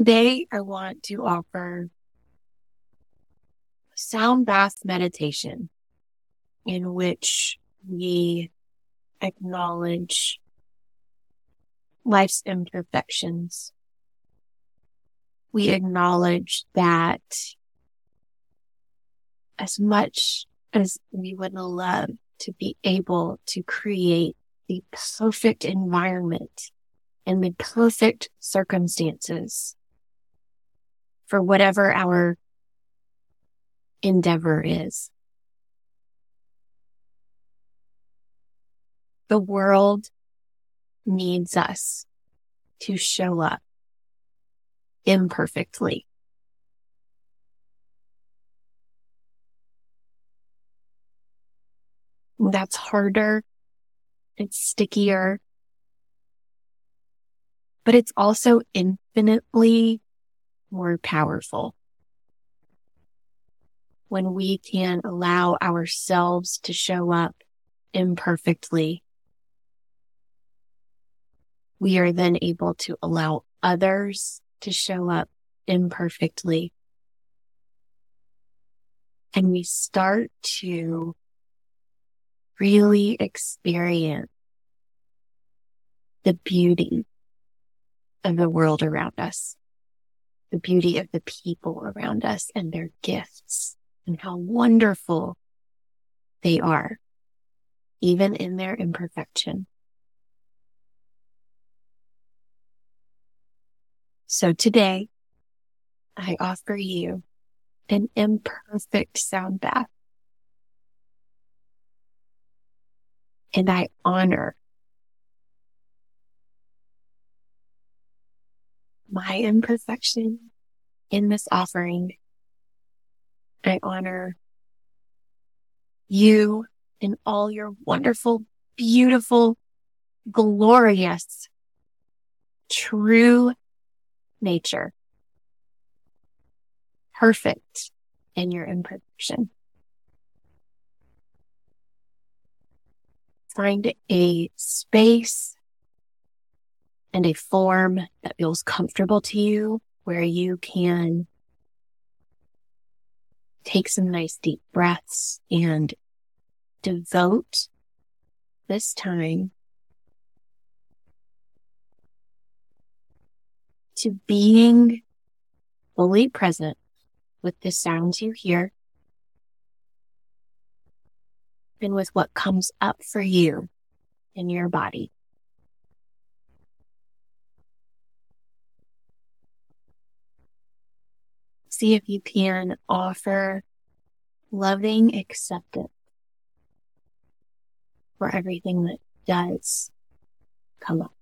Today, I want to offer sound bath meditation in which we acknowledge life's imperfections. We acknowledge that as much as we would love to be able to create the perfect environment and the perfect circumstances for whatever our endeavor is. The world needs us to show up imperfectly. That's harder. It's stickier, but it's also infinitely more powerful. When we can allow ourselves to show up imperfectly, we are then able to allow others to show up imperfectly. And we start to really experience the beauty of the world around us the beauty of the people around us and their gifts and how wonderful they are, even in their imperfection. So today, I offer you an imperfect sound bath. And I honor my imperfection in this offering. I honor you in all your wonderful, beautiful, glorious, true nature. Perfect in your imperfection. Find a space and a form that feels comfortable to you where you can take some nice deep breaths and devote this time to being fully present with the sounds you hear and with what comes up for you in your body. See if you can offer loving acceptance for everything that does come up.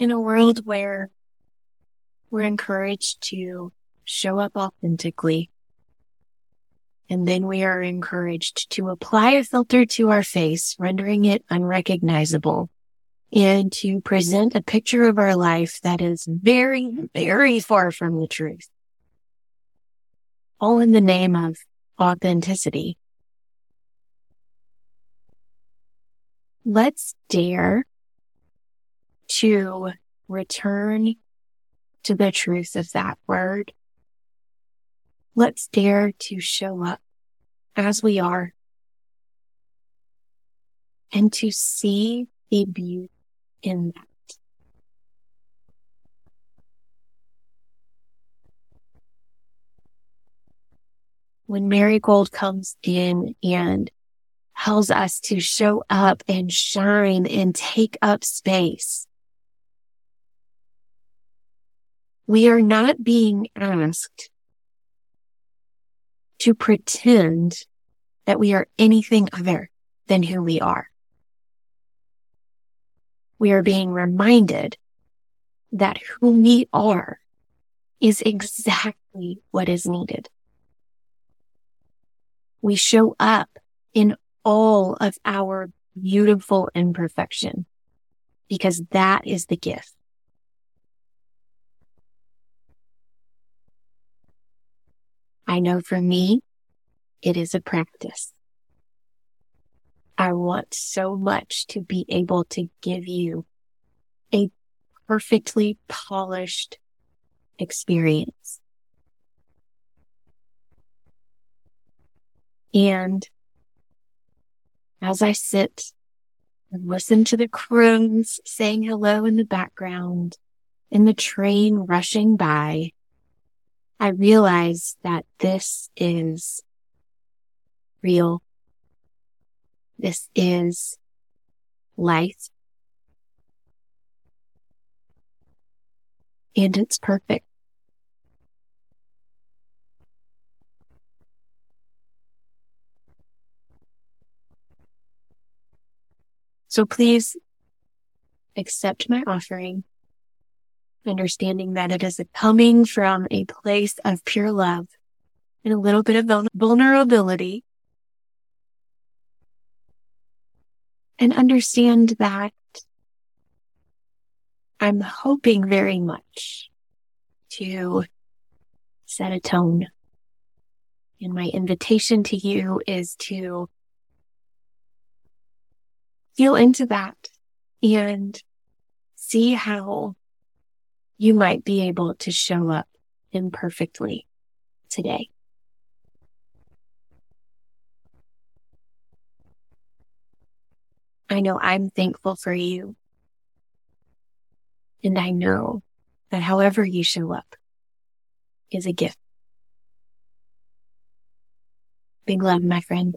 In a world where we're encouraged to show up authentically. And then we are encouraged to apply a filter to our face, rendering it unrecognizable and to present a picture of our life that is very, very far from the truth. All in the name of authenticity. Let's dare to return to the truth of that word. Let's dare to show up as we are and to see the beauty in that. When Marigold comes in and tells us to show up and shine and take up space, we are not being asked to pretend that we are anything other than who we are we are being reminded that who we are is exactly what is needed. We show up in all of our beautiful imperfection because that is the gift. I know for me, it is a practice. I want so much to be able to give you a perfectly polished experience. And as I sit and listen to the crows saying hello in the background and the train rushing by, I realize that this is real this is life. And it's perfect. So please accept my offering, understanding that it is coming from a place of pure love and a little bit of vulnerability and understand that I'm hoping very much to set a tone. And my invitation to you is to feel into that and see how you might be able to show up imperfectly today. I know I'm thankful for you. And I know that however you show up is a gift. Big love, my friend.